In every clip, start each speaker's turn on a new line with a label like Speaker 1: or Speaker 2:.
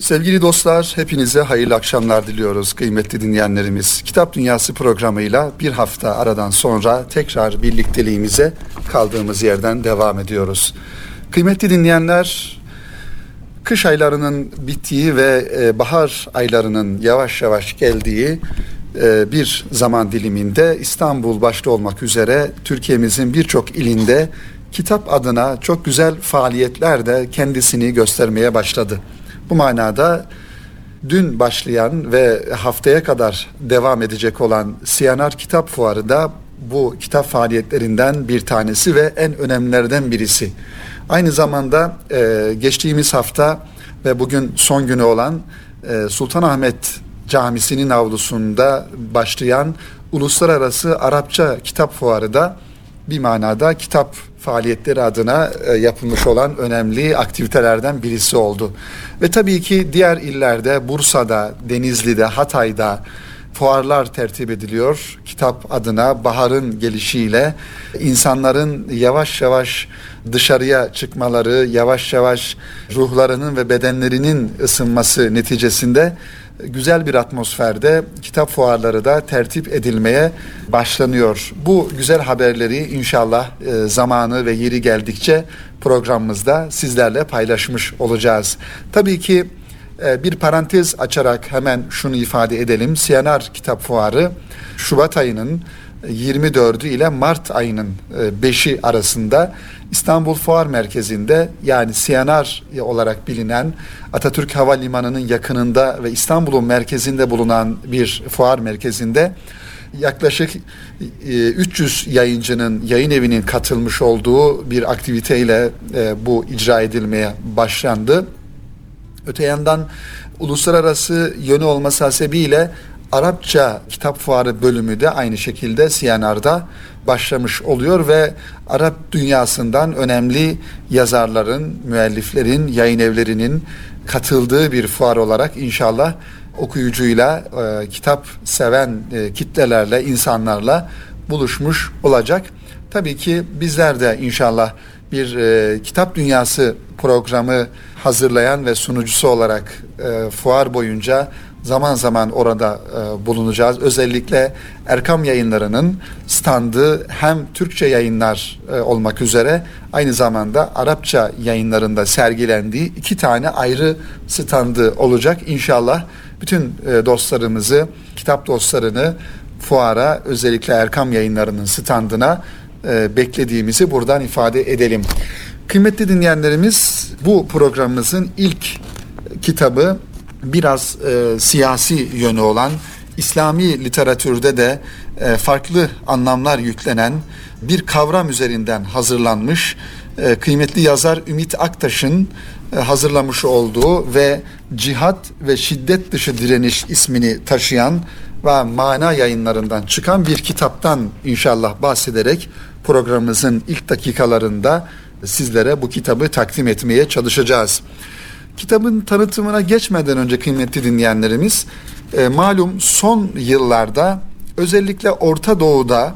Speaker 1: Sevgili dostlar, hepinize hayırlı akşamlar diliyoruz kıymetli dinleyenlerimiz. Kitap Dünyası programıyla bir hafta aradan sonra tekrar birlikteliğimize kaldığımız yerden devam ediyoruz. Kıymetli dinleyenler, kış aylarının bittiği ve e, bahar aylarının yavaş yavaş geldiği e, bir zaman diliminde İstanbul başta olmak üzere Türkiye'mizin birçok ilinde kitap adına çok güzel faaliyetler de kendisini göstermeye başladı. Bu manada dün başlayan ve haftaya kadar devam edecek olan Siyanar Kitap Fuarı da bu kitap faaliyetlerinden bir tanesi ve en önemlilerden birisi. Aynı zamanda e, geçtiğimiz hafta ve bugün son günü olan e, Sultanahmet Camisi'nin avlusunda başlayan Uluslararası Arapça Kitap Fuarı da bir manada kitap faaliyetleri adına e, yapılmış olan önemli aktivitelerden birisi oldu. Ve tabii ki diğer illerde Bursa'da, Denizli'de, Hatay'da fuarlar tertip ediliyor. Kitap adına baharın gelişiyle insanların yavaş yavaş dışarıya çıkmaları, yavaş yavaş ruhlarının ve bedenlerinin ısınması neticesinde güzel bir atmosferde kitap fuarları da tertip edilmeye başlanıyor. Bu güzel haberleri inşallah e, zamanı ve yeri geldikçe programımızda sizlerle paylaşmış olacağız. Tabii ki e, bir parantez açarak hemen şunu ifade edelim. Siyanar Kitap Fuarı Şubat ayının 24'ü ile Mart ayının 5'i e, arasında İstanbul Fuar Merkezi'nde yani Siyanar olarak bilinen Atatürk Havalimanı'nın yakınında ve İstanbul'un merkezinde bulunan bir fuar merkezinde yaklaşık 300 e, yayıncının, yayın evinin katılmış olduğu bir aktiviteyle e, bu icra edilmeye başlandı. Öte yandan uluslararası yönü olması hasebiyle Arapça kitap fuarı bölümü de aynı şekilde Siyanar'da başlamış oluyor ve Arap dünyasından önemli yazarların, müelliflerin, yayın evlerinin katıldığı bir fuar olarak inşallah okuyucuyla, e, kitap seven e, kitlelerle, insanlarla buluşmuş olacak. Tabii ki bizler de inşallah bir e, kitap dünyası programı hazırlayan ve sunucusu olarak e, fuar boyunca zaman zaman orada e, bulunacağız. Özellikle Erkam yayınlarının standı hem Türkçe yayınlar e, olmak üzere aynı zamanda Arapça yayınlarında sergilendiği iki tane ayrı standı olacak. İnşallah bütün e, dostlarımızı, kitap dostlarını fuara özellikle Erkam yayınlarının standına e, beklediğimizi buradan ifade edelim. Kıymetli dinleyenlerimiz bu programımızın ilk kitabı biraz e, siyasi yönü olan İslami literatürde de e, farklı anlamlar yüklenen bir kavram üzerinden hazırlanmış e, kıymetli yazar Ümit Aktaş'ın e, hazırlamış olduğu ve cihat ve şiddet dışı direniş ismini taşıyan ve mana yayınlarından çıkan bir kitaptan inşallah bahsederek programımızın ilk dakikalarında sizlere bu kitabı takdim etmeye çalışacağız. Kitabın tanıtımına geçmeden önce kıymetli dinleyenlerimiz e, malum son yıllarda özellikle Orta Doğu'da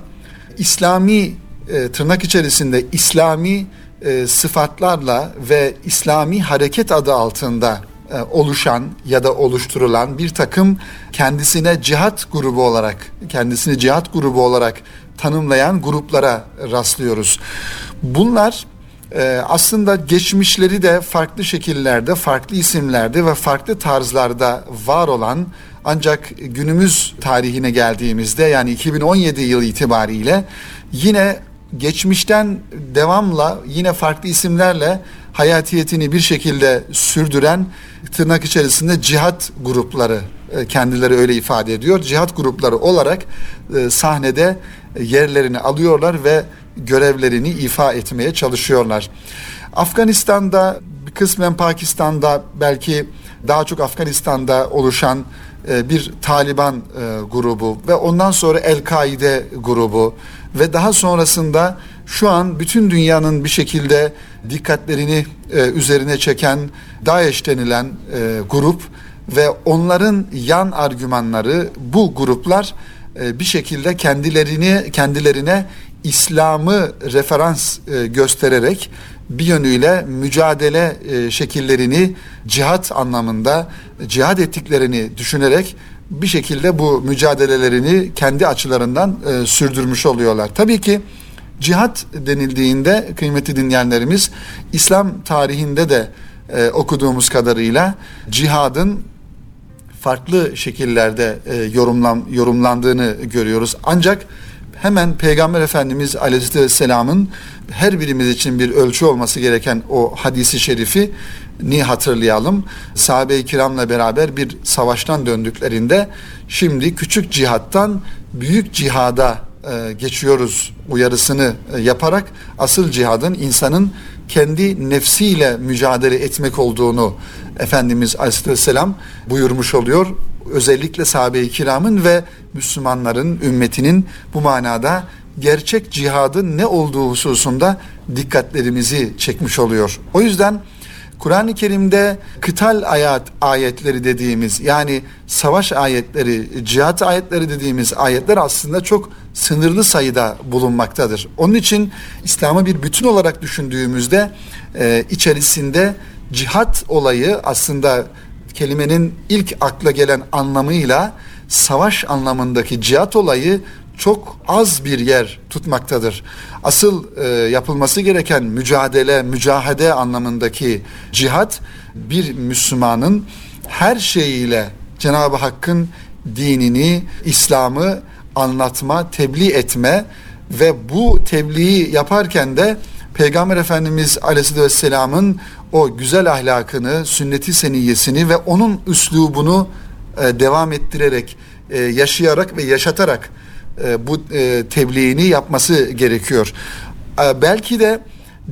Speaker 1: İslami e, tırnak içerisinde İslami e, sıfatlarla ve İslami hareket adı altında e, oluşan ya da oluşturulan bir takım kendisine cihat grubu olarak kendisini cihat grubu olarak tanımlayan gruplara rastlıyoruz. Bunlar ee, aslında geçmişleri de farklı şekillerde, farklı isimlerde ve farklı tarzlarda var olan ancak günümüz tarihine geldiğimizde yani 2017 yıl itibariyle yine geçmişten devamla yine farklı isimlerle hayatiyetini bir şekilde sürdüren tırnak içerisinde cihat grupları e, kendileri öyle ifade ediyor. Cihat grupları olarak e, sahnede yerlerini alıyorlar ve görevlerini ifa etmeye çalışıyorlar. Afganistan'da kısmen Pakistan'da belki daha çok Afganistan'da oluşan e, bir Taliban e, grubu ve ondan sonra El-Kaide grubu ve daha sonrasında şu an bütün dünyanın bir şekilde dikkatlerini e, üzerine çeken DAEŞ denilen grup ve onların yan argümanları bu gruplar bir şekilde kendilerini kendilerine İslam'ı referans e, göstererek bir yönüyle mücadele e, şekillerini cihat anlamında cihat ettiklerini düşünerek bir şekilde bu mücadelelerini kendi açılarından e, sürdürmüş oluyorlar. Tabii ki cihat denildiğinde kıymetli dinleyenlerimiz İslam tarihinde de e, okuduğumuz kadarıyla cihadın farklı şekillerde e, yorumlan, yorumlandığını görüyoruz. Ancak hemen Peygamber Efendimiz Aleyhisselam'ın her birimiz için bir ölçü olması gereken o hadisi şerifi ni hatırlayalım. Sahabe-i kiramla beraber bir savaştan döndüklerinde şimdi küçük cihattan büyük cihada e, geçiyoruz uyarısını e, yaparak asıl cihadın insanın kendi nefsiyle mücadele etmek olduğunu Efendimiz Aleyhisselam buyurmuş oluyor. Özellikle sahabe-i kiramın ve Müslümanların, ümmetinin bu manada gerçek cihadın ne olduğu hususunda dikkatlerimizi çekmiş oluyor. O yüzden Kur'an-ı Kerim'de kıtal ayet ayetleri dediğimiz yani savaş ayetleri, cihat ayetleri dediğimiz ayetler aslında çok sınırlı sayıda bulunmaktadır. Onun için İslam'ı bir bütün olarak düşündüğümüzde e, içerisinde cihat olayı aslında kelimenin ilk akla gelen anlamıyla savaş anlamındaki cihat olayı çok az bir yer tutmaktadır. Asıl e, yapılması gereken mücadele, mücahede anlamındaki cihat bir Müslümanın her şeyiyle Cenab-ı Hakk'ın dinini, İslam'ı anlatma, tebliğ etme ve bu tebliği yaparken de Peygamber Efendimiz Aleyhisselam'ın o güzel ahlakını, sünneti seniyesini ve onun üslubunu e, devam ettirerek, e, yaşayarak ve yaşatarak e, bu e, tebliğini yapması gerekiyor. E, belki de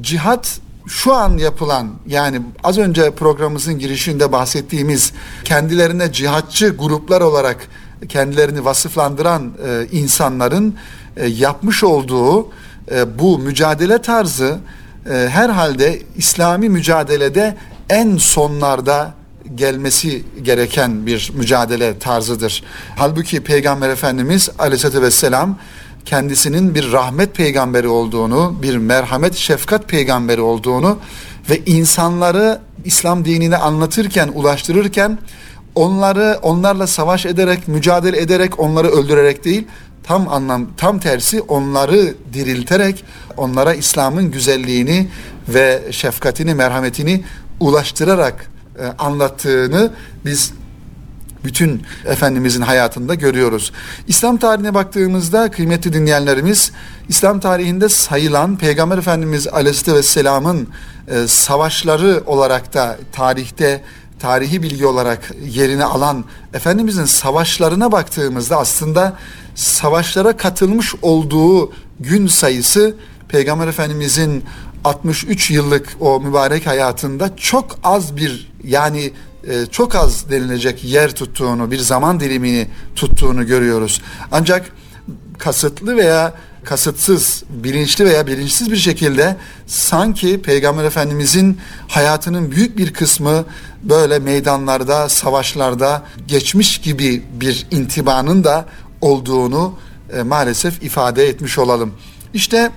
Speaker 1: cihat şu an yapılan yani az önce programımızın girişinde bahsettiğimiz kendilerine cihatçı gruplar olarak kendilerini vasıflandıran e, insanların e, yapmış olduğu e, bu mücadele tarzı e, herhalde İslami mücadelede en sonlarda gelmesi gereken bir mücadele tarzıdır. Halbuki Peygamber Efendimiz Aleyhisselatü Vesselam kendisinin bir rahmet peygamberi olduğunu, bir merhamet şefkat peygamberi olduğunu ve insanları İslam dinini anlatırken, ulaştırırken onları onlarla savaş ederek, mücadele ederek, onları öldürerek değil, tam anlam tam tersi onları dirilterek onlara İslam'ın güzelliğini ve şefkatini, merhametini ulaştırarak e, anlattığını biz bütün Efendimizin hayatında görüyoruz. İslam tarihine baktığımızda kıymetli dinleyenlerimiz İslam tarihinde sayılan Peygamber Efendimiz Aleyhisselam'ın e, savaşları olarak da tarihte tarihi bilgi olarak yerini alan Efendimizin savaşlarına baktığımızda aslında savaşlara katılmış olduğu gün sayısı Peygamber Efendimizin 63 yıllık o mübarek hayatında çok az bir yani e, çok az denilecek yer tuttuğunu, bir zaman dilimini tuttuğunu görüyoruz. Ancak kasıtlı veya kasıtsız, bilinçli veya bilinçsiz bir şekilde sanki Peygamber Efendimizin hayatının büyük bir kısmı böyle meydanlarda, savaşlarda geçmiş gibi bir intibanın da olduğunu e, maalesef ifade etmiş olalım. İşte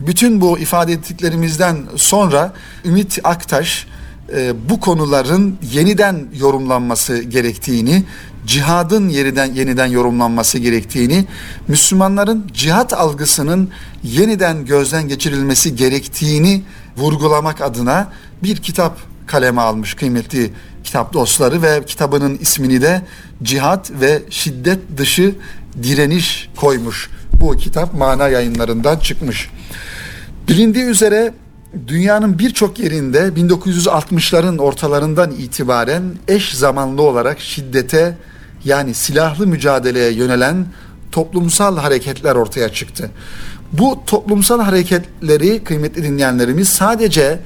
Speaker 1: bütün bu ifade ettiklerimizden sonra Ümit Aktaş e, bu konuların yeniden yorumlanması gerektiğini, cihadın yeniden yeniden yorumlanması gerektiğini, Müslümanların cihat algısının yeniden gözden geçirilmesi gerektiğini vurgulamak adına bir kitap kaleme almış kıymetli kitap dostları ve kitabının ismini de Cihat ve Şiddet Dışı Direniş koymuş. Bu kitap mana yayınlarından çıkmış. Bilindiği üzere dünyanın birçok yerinde 1960'ların ortalarından itibaren eş zamanlı olarak şiddete yani silahlı mücadeleye yönelen toplumsal hareketler ortaya çıktı. Bu toplumsal hareketleri kıymetli dinleyenlerimiz sadece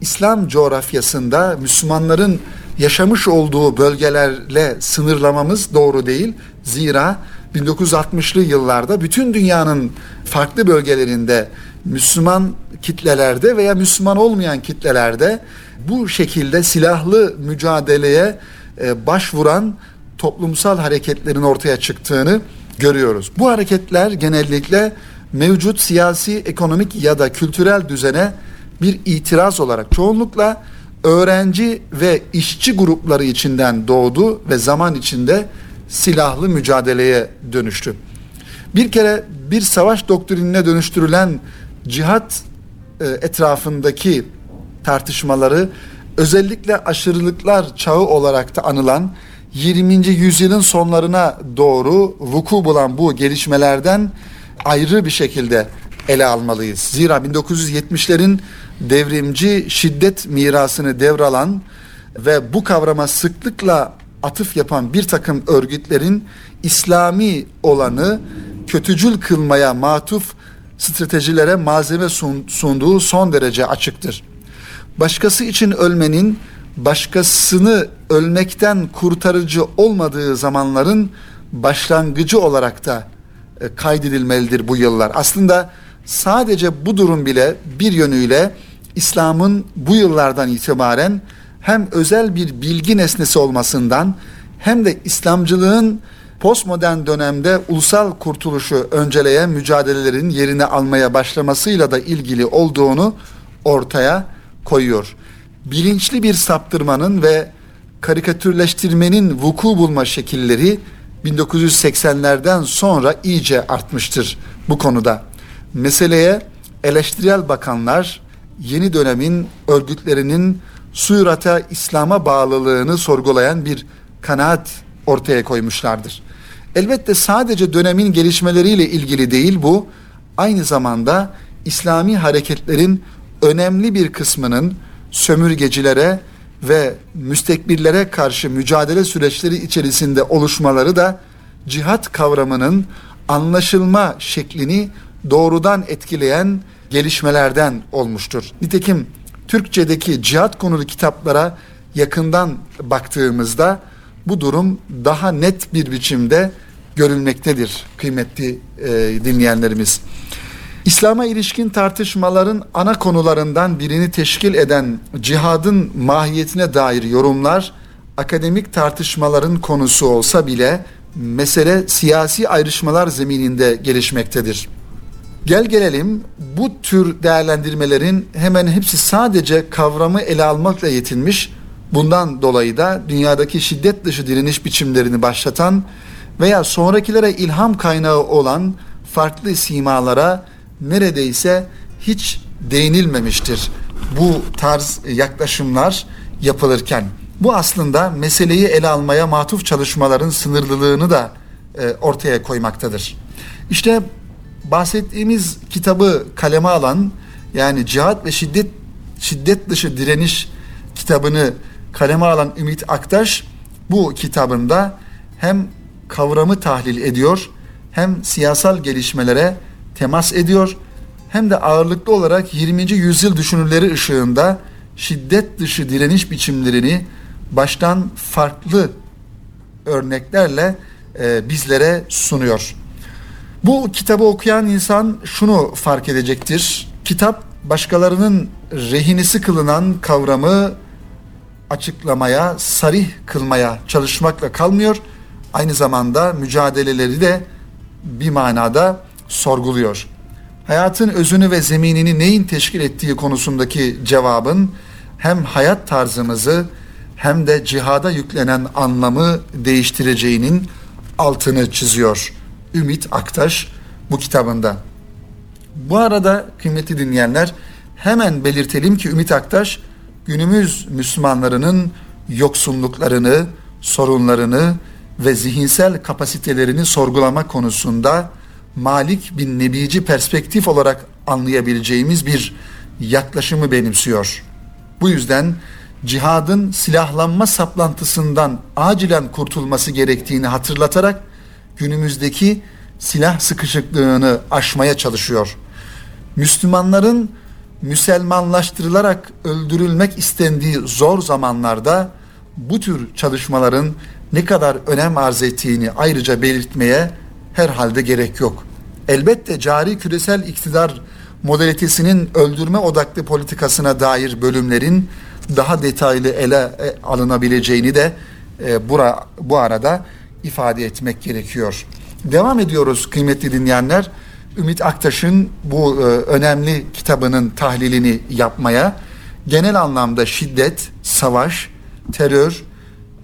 Speaker 1: İslam coğrafyasında Müslümanların yaşamış olduğu bölgelerle sınırlamamız doğru değil. Zira 1960'lı yıllarda bütün dünyanın farklı bölgelerinde Müslüman kitlelerde veya Müslüman olmayan kitlelerde bu şekilde silahlı mücadeleye e, başvuran toplumsal hareketlerin ortaya çıktığını görüyoruz. Bu hareketler genellikle mevcut siyasi, ekonomik ya da kültürel düzene bir itiraz olarak çoğunlukla öğrenci ve işçi grupları içinden doğdu ve zaman içinde silahlı mücadeleye dönüştü. Bir kere bir savaş doktrinine dönüştürülen cihat e, etrafındaki tartışmaları özellikle aşırılıklar çağı olarak da anılan 20. yüzyılın sonlarına doğru vuku bulan bu gelişmelerden ayrı bir şekilde ele almalıyız. Zira 1970'lerin devrimci şiddet mirasını devralan ve bu kavrama sıklıkla atıf yapan bir takım örgütlerin İslami olanı kötücül kılmaya matuf stratejilere malzeme sunduğu son derece açıktır. Başkası için ölmenin başkasını ölmekten kurtarıcı olmadığı zamanların başlangıcı olarak da e, kaydedilmelidir bu yıllar. Aslında sadece bu durum bile bir yönüyle İslam'ın bu yıllardan itibaren hem özel bir bilgi nesnesi olmasından hem de İslamcılığın postmodern dönemde ulusal kurtuluşu önceleyen mücadelelerin yerini almaya başlamasıyla da ilgili olduğunu ortaya koyuyor. Bilinçli bir saptırmanın ve karikatürleştirmenin vuku bulma şekilleri 1980'lerden sonra iyice artmıştır bu konuda. Meseleye eleştirel bakanlar yeni dönemin örgütlerinin surata İslam'a bağlılığını sorgulayan bir kanaat ortaya koymuşlardır. Elbette sadece dönemin gelişmeleriyle ilgili değil bu, aynı zamanda İslami hareketlerin önemli bir kısmının sömürgecilere ve müstekbirlere karşı mücadele süreçleri içerisinde oluşmaları da cihat kavramının anlaşılma şeklini doğrudan etkileyen gelişmelerden olmuştur. Nitekim Türkçedeki cihat konulu kitaplara yakından baktığımızda bu durum daha net bir biçimde görülmektedir kıymetli e, dinleyenlerimiz. İslam'a ilişkin tartışmaların ana konularından birini teşkil eden cihadın mahiyetine dair yorumlar akademik tartışmaların konusu olsa bile mesele siyasi ayrışmalar zemininde gelişmektedir. Gel gelelim bu tür değerlendirmelerin hemen hepsi sadece kavramı ele almakla yetinmiş. Bundan dolayı da dünyadaki şiddet dışı direniş biçimlerini başlatan veya sonrakilere ilham kaynağı olan farklı simalara neredeyse hiç değinilmemiştir. Bu tarz yaklaşımlar yapılırken bu aslında meseleyi ele almaya matuf çalışmaların sınırlılığını da e, ortaya koymaktadır. İşte bahsettiğimiz kitabı kaleme alan yani cihat ve şiddet şiddet dışı direniş kitabını kaleme alan Ümit Aktaş bu kitabında hem kavramı tahlil ediyor hem siyasal gelişmelere temas ediyor hem de ağırlıklı olarak 20. yüzyıl düşünürleri ışığında şiddet dışı direniş biçimlerini baştan farklı örneklerle e, bizlere sunuyor. Bu kitabı okuyan insan şunu fark edecektir. Kitap başkalarının rehinisi kılınan kavramı açıklamaya, sarih kılmaya çalışmakla kalmıyor. Aynı zamanda mücadeleleri de bir manada sorguluyor. Hayatın özünü ve zeminini neyin teşkil ettiği konusundaki cevabın hem hayat tarzımızı hem de cihada yüklenen anlamı değiştireceğinin altını çiziyor. Ümit Aktaş bu kitabında. Bu arada kıymetli dinleyenler hemen belirtelim ki Ümit Aktaş günümüz Müslümanlarının yoksunluklarını, sorunlarını ve zihinsel kapasitelerini sorgulama konusunda Malik bin Nebici perspektif olarak anlayabileceğimiz bir yaklaşımı benimsiyor. Bu yüzden cihadın silahlanma saplantısından acilen kurtulması gerektiğini hatırlatarak günümüzdeki silah sıkışıklığını aşmaya çalışıyor. Müslümanların Müselmanlaştırılarak öldürülmek istendiği zor zamanlarda bu tür çalışmaların ne kadar önem arz ettiğini ayrıca belirtmeye herhalde gerek yok. Elbette cari küresel iktidar modalitesinin öldürme odaklı politikasına dair bölümlerin daha detaylı ele e, alınabileceğini de e, bura, bu arada ifade etmek gerekiyor. Devam ediyoruz kıymetli dinleyenler. Ümit Aktaş'ın bu e, önemli kitabının tahlilini yapmaya genel anlamda şiddet, savaş, terör,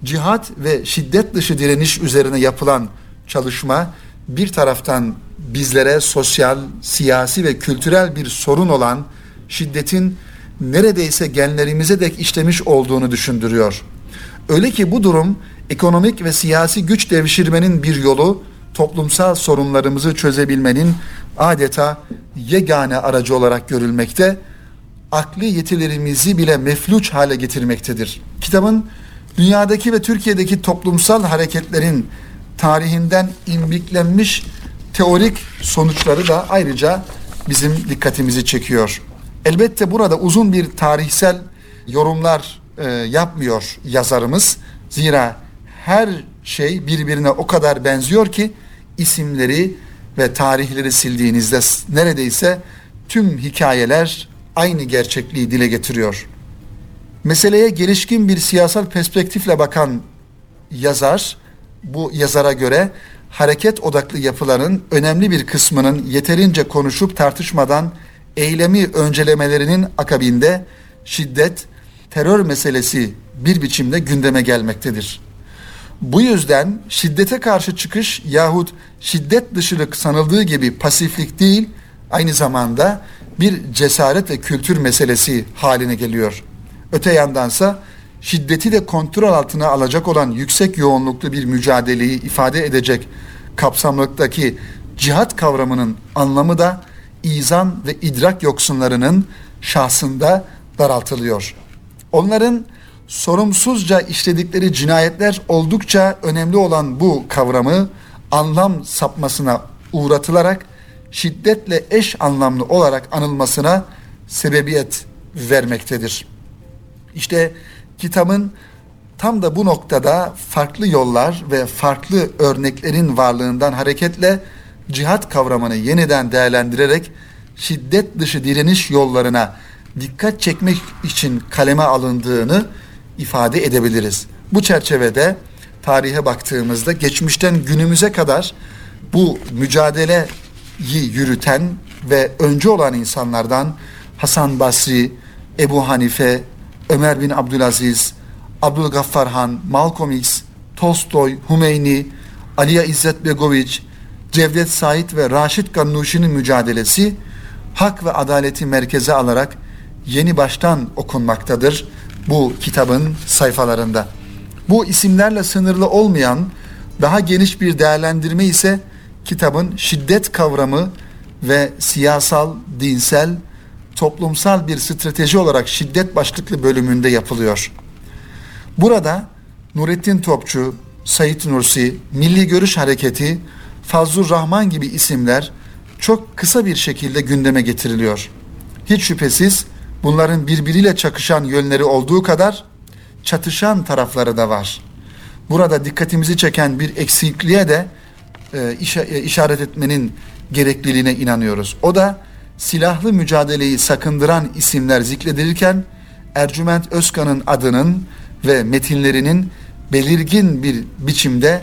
Speaker 1: cihat ve şiddet dışı direniş üzerine yapılan çalışma bir taraftan bizlere sosyal, siyasi ve kültürel bir sorun olan şiddetin neredeyse genlerimize dek işlemiş olduğunu düşündürüyor. Öyle ki bu durum ekonomik ve siyasi güç devşirmenin bir yolu, toplumsal sorunlarımızı çözebilmenin adeta yegane aracı olarak görülmekte, akli yetilerimizi bile mefluç hale getirmektedir. Kitabın dünyadaki ve Türkiye'deki toplumsal hareketlerin tarihinden imbiklenmiş teorik sonuçları da ayrıca bizim dikkatimizi çekiyor. Elbette burada uzun bir tarihsel yorumlar e, yapmıyor yazarımız. Zira her şey birbirine o kadar benziyor ki isimleri ve tarihleri sildiğinizde neredeyse tüm hikayeler aynı gerçekliği dile getiriyor. Meseleye gelişkin bir siyasal perspektifle bakan yazar bu yazara göre hareket odaklı yapıların önemli bir kısmının yeterince konuşup tartışmadan eylemi öncelemelerinin akabinde şiddet, terör meselesi bir biçimde gündeme gelmektedir. Bu yüzden şiddete karşı çıkış yahut şiddet dışılık sanıldığı gibi pasiflik değil, aynı zamanda bir cesaret ve kültür meselesi haline geliyor. Öte yandansa şiddeti de kontrol altına alacak olan yüksek yoğunluklu bir mücadeleyi ifade edecek kapsamlıktaki cihat kavramının anlamı da izan ve idrak yoksunlarının şahsında daraltılıyor. Onların sorumsuzca işledikleri cinayetler oldukça önemli olan bu kavramı anlam sapmasına uğratılarak şiddetle eş anlamlı olarak anılmasına sebebiyet vermektedir. İşte kitabın tam da bu noktada farklı yollar ve farklı örneklerin varlığından hareketle cihat kavramını yeniden değerlendirerek şiddet dışı direniş yollarına dikkat çekmek için kaleme alındığını ifade edebiliriz. Bu çerçevede tarihe baktığımızda geçmişten günümüze kadar bu mücadeleyi yürüten ve önce olan insanlardan Hasan Basri, Ebu Hanife, Ömer bin Abdülaziz, Abdülgaffar Han, Malcolm X, Tolstoy, Hümeyni, Aliya İzzet Begoviç, Cevdet Said ve Raşit Gannuşi'nin mücadelesi hak ve adaleti merkeze alarak yeni baştan okunmaktadır bu kitabın sayfalarında. Bu isimlerle sınırlı olmayan daha geniş bir değerlendirme ise kitabın şiddet kavramı ve siyasal, dinsel, toplumsal bir strateji olarak şiddet başlıklı bölümünde yapılıyor. Burada Nurettin Topçu, Sayit Nursi, Milli Görüş Hareketi, Fazlur Rahman gibi isimler çok kısa bir şekilde gündeme getiriliyor. Hiç şüphesiz bunların birbiriyle çakışan yönleri olduğu kadar çatışan tarafları da var. Burada dikkatimizi çeken bir eksikliğe de e, e, işaret etmenin gerekliliğine inanıyoruz. O da silahlı mücadeleyi sakındıran isimler zikredilirken Ercüment Özkan'ın adının ve metinlerinin belirgin bir biçimde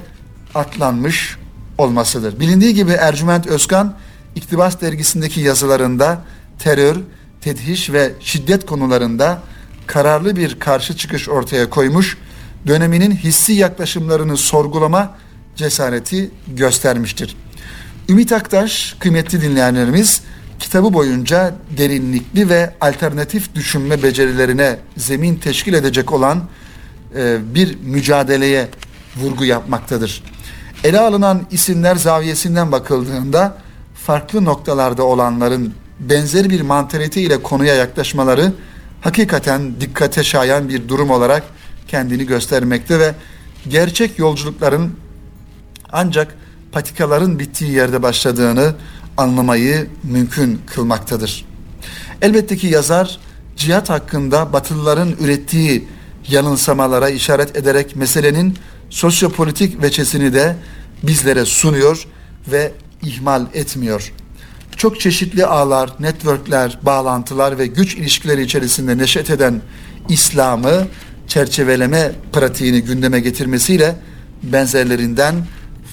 Speaker 1: atlanmış olmasıdır. Bilindiği gibi Ercüment Özkan İktibas dergisindeki yazılarında terör, tedhiş ve şiddet konularında kararlı bir karşı çıkış ortaya koymuş, döneminin hissi yaklaşımlarını sorgulama cesareti göstermiştir. Ümit Aktaş, kıymetli dinleyenlerimiz, kitabı boyunca derinlikli ve alternatif düşünme becerilerine zemin teşkil edecek olan e, bir mücadeleye vurgu yapmaktadır. Ele alınan isimler zaviyesinden bakıldığında farklı noktalarda olanların benzer bir mantalite ile konuya yaklaşmaları hakikaten dikkate şayan bir durum olarak kendini göstermekte ve gerçek yolculukların ancak patikaların bittiği yerde başladığını anlamayı mümkün kılmaktadır. Elbette ki yazar cihat hakkında Batılıların ürettiği yanılsamalara işaret ederek meselenin sosyopolitik veçesini de bizlere sunuyor ve ihmal etmiyor. Çok çeşitli ağlar, networkler, bağlantılar ve güç ilişkileri içerisinde neşet eden İslam'ı çerçeveleme pratiğini gündeme getirmesiyle benzerlerinden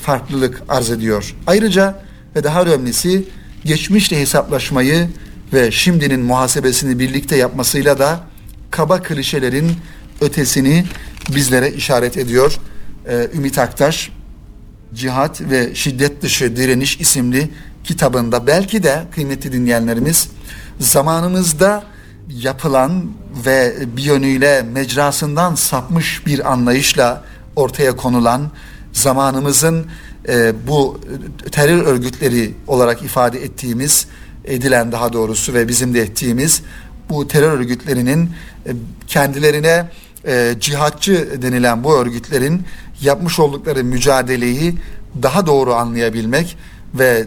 Speaker 1: farklılık arz ediyor. Ayrıca ve daha önemlisi geçmişle hesaplaşmayı ve şimdinin muhasebesini birlikte yapmasıyla da kaba klişelerin ötesini bizlere işaret ediyor. Ee, Ümit Aktaş Cihat ve Şiddet Dışı Direniş isimli kitabında belki de kıymetli dinleyenlerimiz zamanımızda yapılan ve bir yönüyle mecrasından sapmış bir anlayışla ortaya konulan zamanımızın e, bu terör örgütleri olarak ifade ettiğimiz edilen daha doğrusu ve bizim de ettiğimiz bu terör örgütlerinin e, kendilerine e, cihatçı denilen bu örgütlerin yapmış oldukları mücadeleyi daha doğru anlayabilmek ve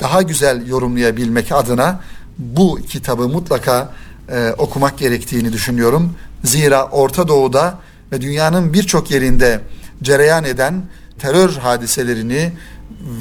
Speaker 1: daha güzel yorumlayabilmek adına bu kitabı mutlaka e, okumak gerektiğini düşünüyorum. Zira Orta Doğu'da ve dünyanın birçok yerinde cereyan eden terör hadiselerini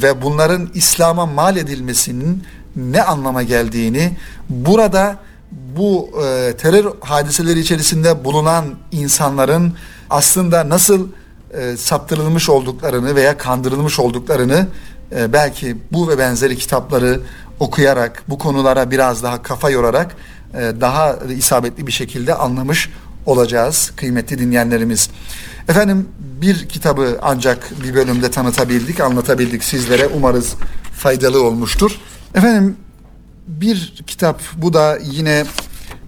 Speaker 1: ve bunların İslam'a mal edilmesinin ne anlama geldiğini burada bu e, terör hadiseleri içerisinde bulunan insanların aslında nasıl e, saptırılmış olduklarını veya kandırılmış olduklarını e, belki bu ve benzeri kitapları okuyarak bu konulara biraz daha kafa yorarak e, daha isabetli bir şekilde anlamış olacağız kıymetli dinleyenlerimiz. Efendim bir kitabı ancak bir bölümde tanıtabildik, anlatabildik sizlere. Umarız faydalı olmuştur. Efendim bir kitap bu da yine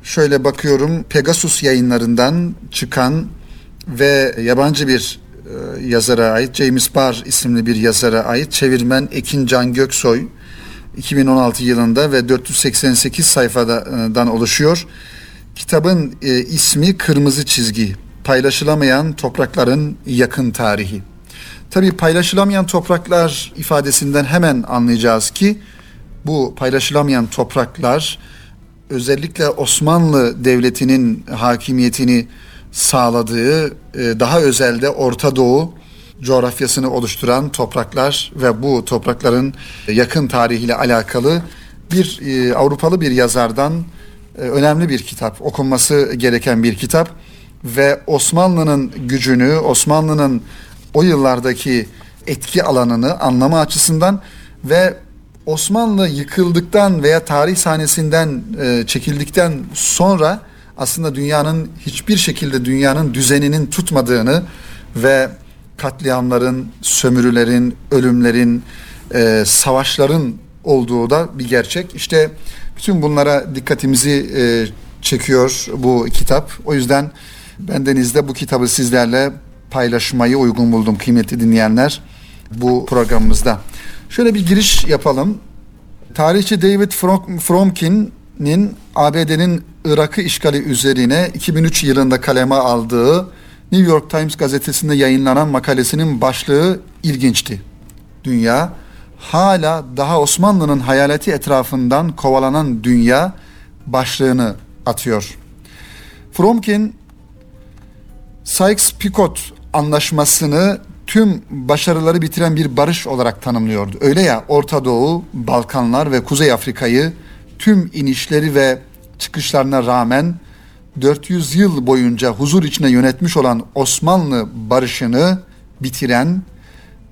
Speaker 1: şöyle bakıyorum Pegasus yayınlarından çıkan ve yabancı bir e, yazara ait James Barr isimli bir yazara ait çevirmen Ekin Can Göksoy 2016 yılında ve 488 sayfadan oluşuyor. Kitabın e, ismi Kırmızı Çizgi. Paylaşılamayan toprakların yakın tarihi. Tabi paylaşılamayan topraklar ifadesinden hemen anlayacağız ki bu paylaşılamayan topraklar özellikle Osmanlı Devleti'nin hakimiyetini sağladığı e, daha özelde Orta Doğu coğrafyasını oluşturan topraklar ve bu toprakların yakın tarihiyle alakalı bir e, Avrupalı bir yazardan e, önemli bir kitap, okunması gereken bir kitap ve Osmanlı'nın gücünü, Osmanlı'nın o yıllardaki etki alanını anlama açısından ve Osmanlı yıkıldıktan veya tarih sahnesinden çekildikten sonra aslında dünyanın hiçbir şekilde dünyanın düzeninin tutmadığını ve katliamların, sömürülerin, ölümlerin, e, savaşların olduğu da bir gerçek. İşte bütün bunlara dikkatimizi e, çekiyor bu kitap. O yüzden bendenizde bu kitabı sizlerle paylaşmayı uygun buldum kıymetli dinleyenler bu programımızda. Şöyle bir giriş yapalım. Tarihçi David Fromkin'in ABD'nin Irak'ı işgali üzerine 2003 yılında kaleme aldığı New York Times gazetesinde yayınlanan makalesinin başlığı ilginçti. Dünya hala daha Osmanlı'nın hayaleti etrafından kovalanan dünya başlığını atıyor. Fromkin Sykes-Picot anlaşmasını tüm başarıları bitiren bir barış olarak tanımlıyordu. Öyle ya Orta Doğu, Balkanlar ve Kuzey Afrika'yı tüm inişleri ve çıkışlarına rağmen 400 yıl boyunca huzur içine yönetmiş olan Osmanlı barışını bitiren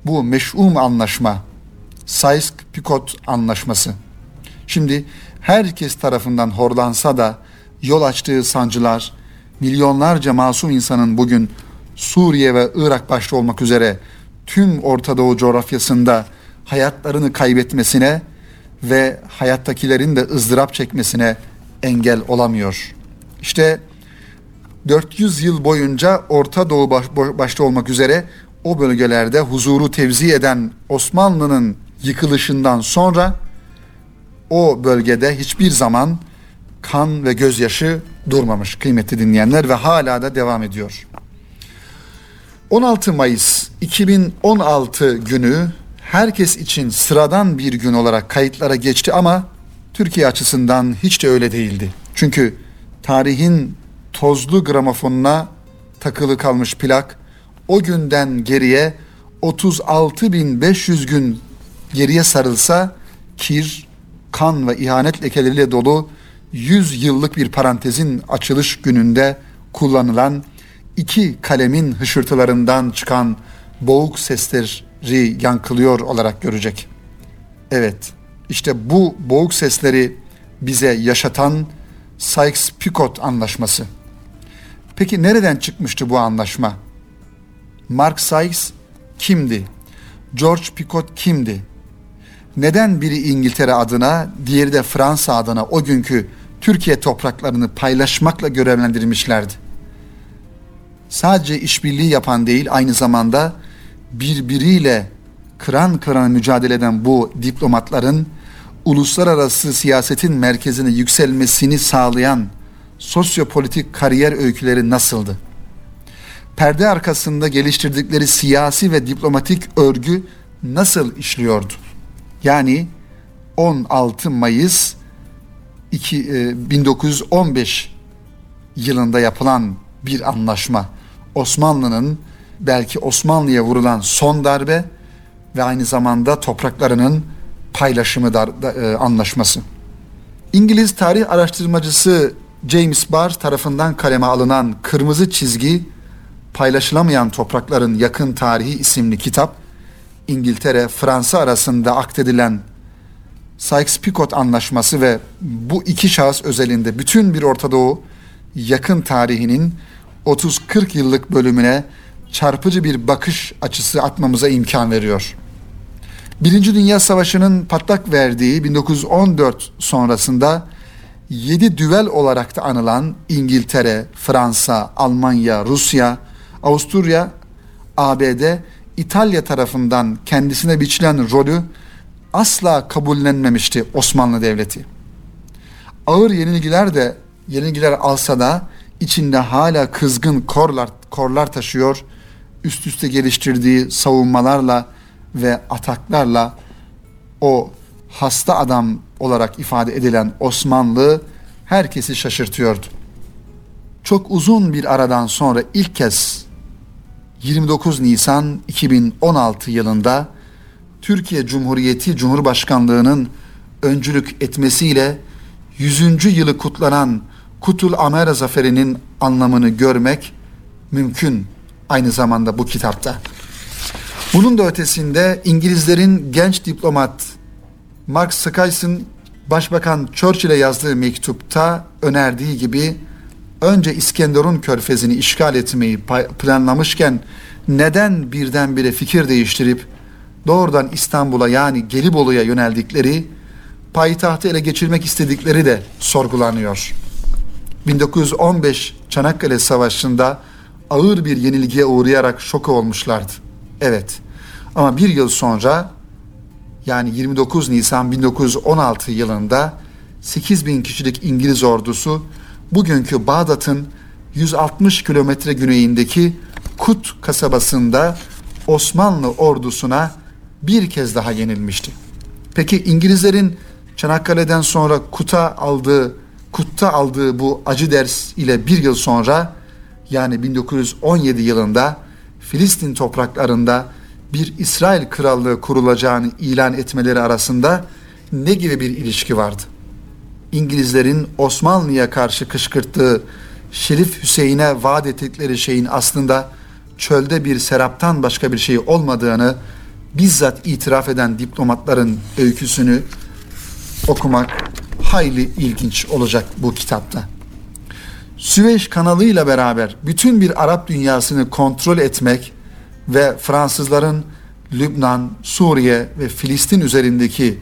Speaker 1: bu meş'um anlaşma, Sykes-Picot anlaşması. Şimdi herkes tarafından horlansa da yol açtığı sancılar, milyonlarca masum insanın bugün Suriye ve Irak başta olmak üzere tüm Orta Doğu coğrafyasında hayatlarını kaybetmesine ve hayattakilerin de ızdırap çekmesine engel olamıyor. İşte 400 yıl boyunca Orta Doğu baş, başta olmak üzere o bölgelerde huzuru tevzi eden Osmanlı'nın yıkılışından sonra o bölgede hiçbir zaman kan ve gözyaşı durmamış kıymetli dinleyenler ve hala da devam ediyor. 16 Mayıs 2016 günü herkes için sıradan bir gün olarak kayıtlara geçti ama Türkiye açısından hiç de öyle değildi. Çünkü tarihin tozlu gramofonuna takılı kalmış plak o günden geriye 36.500 gün geriye sarılsa kir, kan ve ihanet lekeleriyle dolu 100 yıllık bir parantezin açılış gününde kullanılan iki kalemin hışırtılarından çıkan boğuk sesleri yankılıyor olarak görecek. Evet, işte bu boğuk sesleri bize yaşatan Sykes-Picot anlaşması. Peki nereden çıkmıştı bu anlaşma? Mark Sykes kimdi? George Picot kimdi? Neden biri İngiltere adına, diğeri de Fransa adına o günkü Türkiye topraklarını paylaşmakla görevlendirilmişlerdi? Sadece işbirliği yapan değil, aynı zamanda birbiriyle kıran kıran mücadele eden bu diplomatların uluslararası siyasetin merkezine yükselmesini sağlayan sosyopolitik kariyer öyküleri nasıldı? Perde arkasında geliştirdikleri siyasi ve diplomatik örgü nasıl işliyordu? Yani 16 Mayıs 1915 e, yılında yapılan bir anlaşma. Osmanlı'nın belki Osmanlı'ya vurulan son darbe ve aynı zamanda topraklarının paylaşımı dar, da, e, anlaşması. İngiliz tarih araştırmacısı James Barr tarafından kaleme alınan Kırmızı Çizgi Paylaşılamayan Toprakların Yakın Tarihi isimli kitap İngiltere, Fransa arasında akdedilen Sykes-Picot anlaşması ve bu iki şahıs özelinde bütün bir Orta Doğu yakın tarihinin 30-40 yıllık bölümüne çarpıcı bir bakış açısı atmamıza imkan veriyor. Birinci Dünya Savaşı'nın patlak verdiği 1914 sonrasında 7 düvel olarak da anılan İngiltere, Fransa, Almanya, Rusya, Avusturya, ABD, İtalya tarafından kendisine biçilen rolü asla kabullenmemişti Osmanlı Devleti. Ağır yenilgiler de yenilgiler alsa da içinde hala kızgın korlar, korlar taşıyor, üst üste geliştirdiği savunmalarla ve ataklarla o hasta adam olarak ifade edilen Osmanlı herkesi şaşırtıyordu. Çok uzun bir aradan sonra ilk kez 29 Nisan 2016 yılında Türkiye Cumhuriyeti Cumhurbaşkanlığının öncülük etmesiyle 100. yılı kutlanan Kutul Amera Zaferi'nin anlamını görmek mümkün aynı zamanda bu kitapta. Bunun da ötesinde İngilizlerin genç diplomat Mark Sykes'ın Başbakan Churchill'e yazdığı mektupta önerdiği gibi önce İskenderun körfezini işgal etmeyi planlamışken neden birdenbire fikir değiştirip doğrudan İstanbul'a yani Gelibolu'ya yöneldikleri, payitahtı ele geçirmek istedikleri de sorgulanıyor. 1915 Çanakkale Savaşı'nda ağır bir yenilgiye uğrayarak şoka olmuşlardı. Evet ama bir yıl sonra yani 29 Nisan 1916 yılında 8 bin kişilik İngiliz ordusu bugünkü Bağdat'ın 160 kilometre güneyindeki Kut kasabasında Osmanlı ordusuna bir kez daha yenilmişti. Peki İngilizlerin Çanakkale'den sonra Kut'a aldığı Kut'ta aldığı bu acı ders ile bir yıl sonra yani 1917 yılında Filistin topraklarında bir İsrail krallığı kurulacağını ilan etmeleri arasında ne gibi bir ilişki vardı? İngilizlerin Osmanlı'ya karşı kışkırttığı Şerif Hüseyin'e vaat ettikleri şeyin aslında çölde bir seraptan başka bir şey olmadığını bizzat itiraf eden diplomatların öyküsünü okumak hayli ilginç olacak bu kitapta. Süveyş kanalıyla beraber bütün bir Arap dünyasını kontrol etmek ve Fransızların Lübnan, Suriye ve Filistin üzerindeki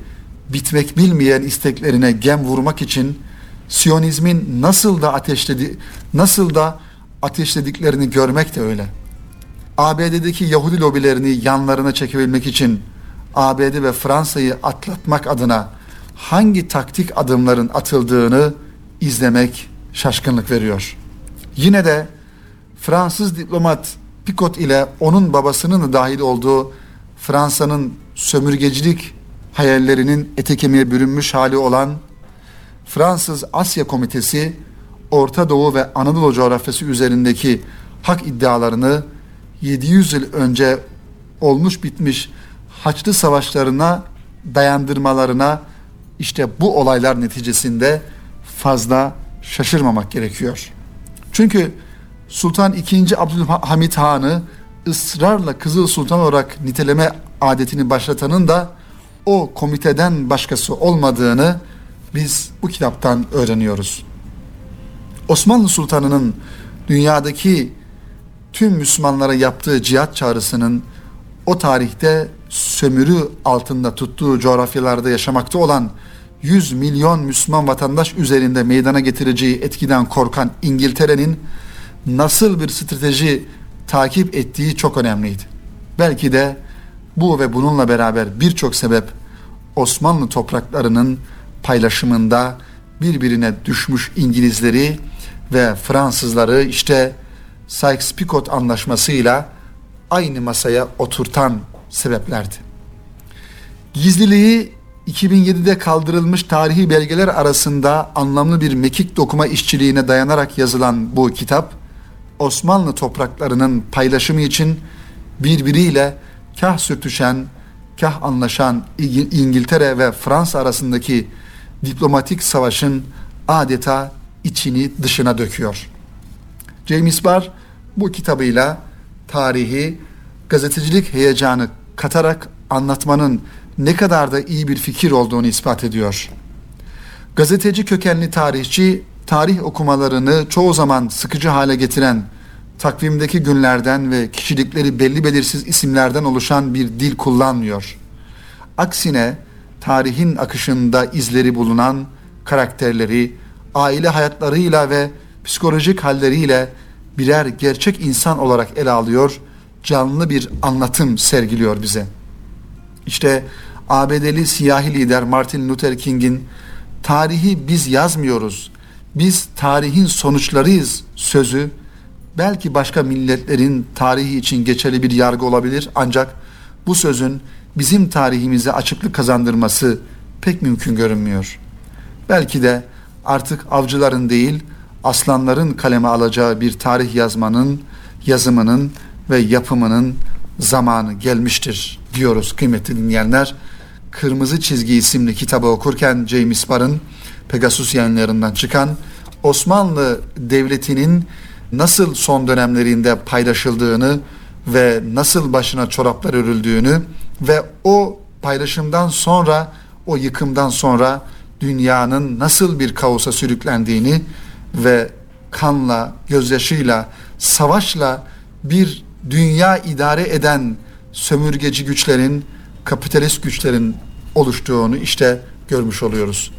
Speaker 1: bitmek bilmeyen isteklerine gem vurmak için Siyonizmin nasıl da ateşledi nasıl da ateşlediklerini görmek de öyle. ABD'deki Yahudi lobilerini yanlarına çekebilmek için ABD ve Fransa'yı atlatmak adına hangi taktik adımların atıldığını izlemek şaşkınlık veriyor. Yine de Fransız diplomat Picot ile onun babasının da dahil olduğu Fransa'nın sömürgecilik hayallerinin ete kemiğe bürünmüş hali olan Fransız Asya Komitesi Orta Doğu ve Anadolu coğrafyası üzerindeki hak iddialarını 700 yıl önce olmuş bitmiş Haçlı savaşlarına dayandırmalarına işte bu olaylar neticesinde fazla şaşırmamak gerekiyor. Çünkü Sultan II. Abdülhamit Han'ı ısrarla Kızıl Sultan olarak niteleme adetini başlatanın da o komiteden başkası olmadığını biz bu kitaptan öğreniyoruz. Osmanlı Sultanı'nın dünyadaki tüm Müslümanlara yaptığı cihat çağrısının o tarihte sömürü altında tuttuğu coğrafyalarda yaşamakta olan 100 milyon Müslüman vatandaş üzerinde meydana getireceği etkiden korkan İngiltere'nin nasıl bir strateji takip ettiği çok önemliydi. Belki de bu ve bununla beraber birçok sebep Osmanlı topraklarının paylaşımında birbirine düşmüş İngilizleri ve Fransızları işte Sykes-Picot anlaşmasıyla aynı masaya oturtan sebeplerdi. Gizliliği 2007'de kaldırılmış tarihi belgeler arasında anlamlı bir mekik dokuma işçiliğine dayanarak yazılan bu kitap, Osmanlı topraklarının paylaşımı için birbiriyle kah sürtüşen, kah anlaşan İngiltere ve Fransa arasındaki diplomatik savaşın adeta içini dışına döküyor. James Barr bu kitabıyla tarihi gazetecilik heyecanı katarak anlatmanın ne kadar da iyi bir fikir olduğunu ispat ediyor. Gazeteci kökenli tarihçi tarih okumalarını çoğu zaman sıkıcı hale getiren takvimdeki günlerden ve kişilikleri belli belirsiz isimlerden oluşan bir dil kullanmıyor. Aksine tarihin akışında izleri bulunan karakterleri, aile hayatlarıyla ve psikolojik halleriyle birer gerçek insan olarak ele alıyor, canlı bir anlatım sergiliyor bize. İşte ABD'li siyahi lider Martin Luther King'in tarihi biz yazmıyoruz, biz tarihin sonuçlarıyız sözü belki başka milletlerin tarihi için geçerli bir yargı olabilir ancak bu sözün bizim tarihimize açıklık kazandırması pek mümkün görünmüyor. Belki de artık avcıların değil aslanların kaleme alacağı bir tarih yazmanın, yazımının ve yapımının zamanı gelmiştir diyoruz kıymetli dinleyenler. Kırmızı Çizgi isimli kitabı okurken James Barr'ın Pegasus yayınlarından çıkan Osmanlı Devleti'nin nasıl son dönemlerinde paylaşıldığını ve nasıl başına çoraplar örüldüğünü ve o paylaşımdan sonra o yıkımdan sonra dünyanın nasıl bir kaosa sürüklendiğini ve kanla, gözyaşıyla, savaşla bir dünya idare eden sömürgeci güçlerin, kapitalist güçlerin oluştuğunu işte görmüş oluyoruz.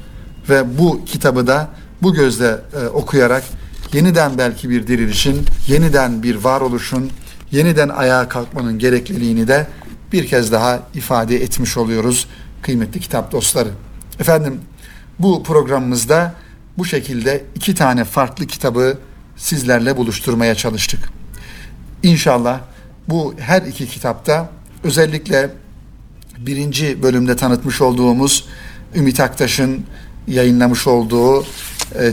Speaker 1: Ve bu kitabı da bu gözle e, okuyarak yeniden belki bir dirilişin, yeniden bir varoluşun, yeniden ayağa kalkmanın gerekliliğini de bir kez daha ifade etmiş oluyoruz kıymetli kitap dostları. Efendim bu programımızda bu şekilde iki tane farklı kitabı sizlerle buluşturmaya çalıştık. İnşallah bu her iki kitapta özellikle birinci bölümde tanıtmış olduğumuz Ümit Aktaş'ın yayınlamış olduğu e,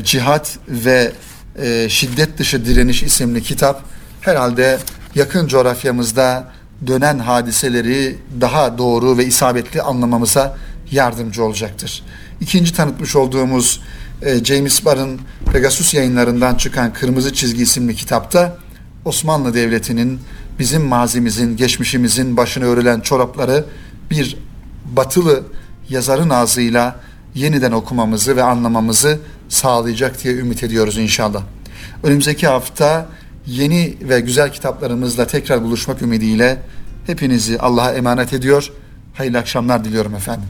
Speaker 1: Cihat ve e, Şiddet Dışı Direniş isimli kitap herhalde yakın coğrafyamızda dönen hadiseleri daha doğru ve isabetli anlamamıza yardımcı olacaktır. İkinci tanıtmış olduğumuz e, James Barr'ın Pegasus yayınlarından çıkan Kırmızı Çizgi isimli kitapta Osmanlı Devleti'nin bizim mazimizin, geçmişimizin başına örülen çorapları bir batılı yazarın ağzıyla yeniden okumamızı ve anlamamızı sağlayacak diye ümit ediyoruz inşallah. Önümüzdeki hafta yeni ve güzel kitaplarımızla tekrar buluşmak ümidiyle hepinizi Allah'a emanet ediyor. Hayırlı akşamlar diliyorum efendim.